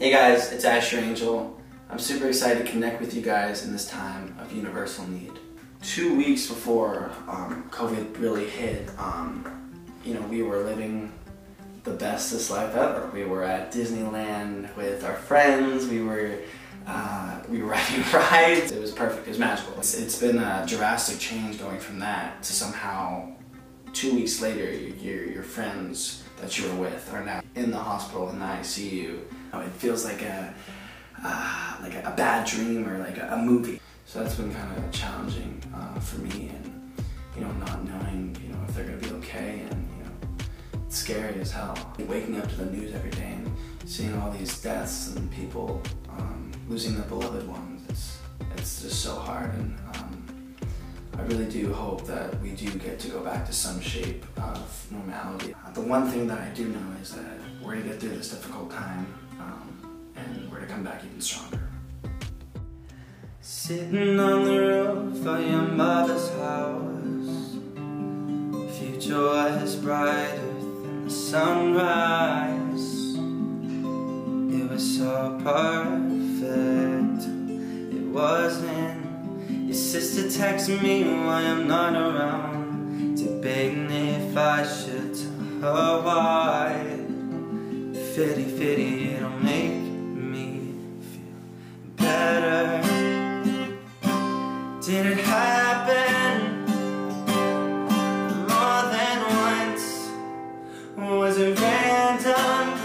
Hey guys, it's Asher Angel. I'm super excited to connect with you guys in this time of universal need. Two weeks before um, COVID really hit, um, you know, we were living the bestest life ever. We were at Disneyland with our friends. We were uh, we were riding rides. It was perfect. It was magical. It's, it's been a drastic change going from that to somehow two weeks later, your your friends that you're with are now in the hospital in the ICU. It feels like a uh, like a, bad dream or like a, a, movie. So that's been kind of challenging uh, for me, and you know, not knowing you know if they're gonna be okay, and you know, it's scary as hell. Waking up to the news every day and seeing all these deaths and people um, losing their beloved ones, it's it's just so hard, and really do hope that we do get to go back to some shape of normality. Uh, the one thing that I do know is that we're gonna get through this difficult time um, and we're going to come back even stronger. Sitting on the roof of your mother's house, future was brighter than the sunrise. It was so perfect, it wasn't. Sister texted me why I'm not around, debating if I should tell her why. Fitty, fitty, it'll make me feel better Did it happen more than once? Was it random?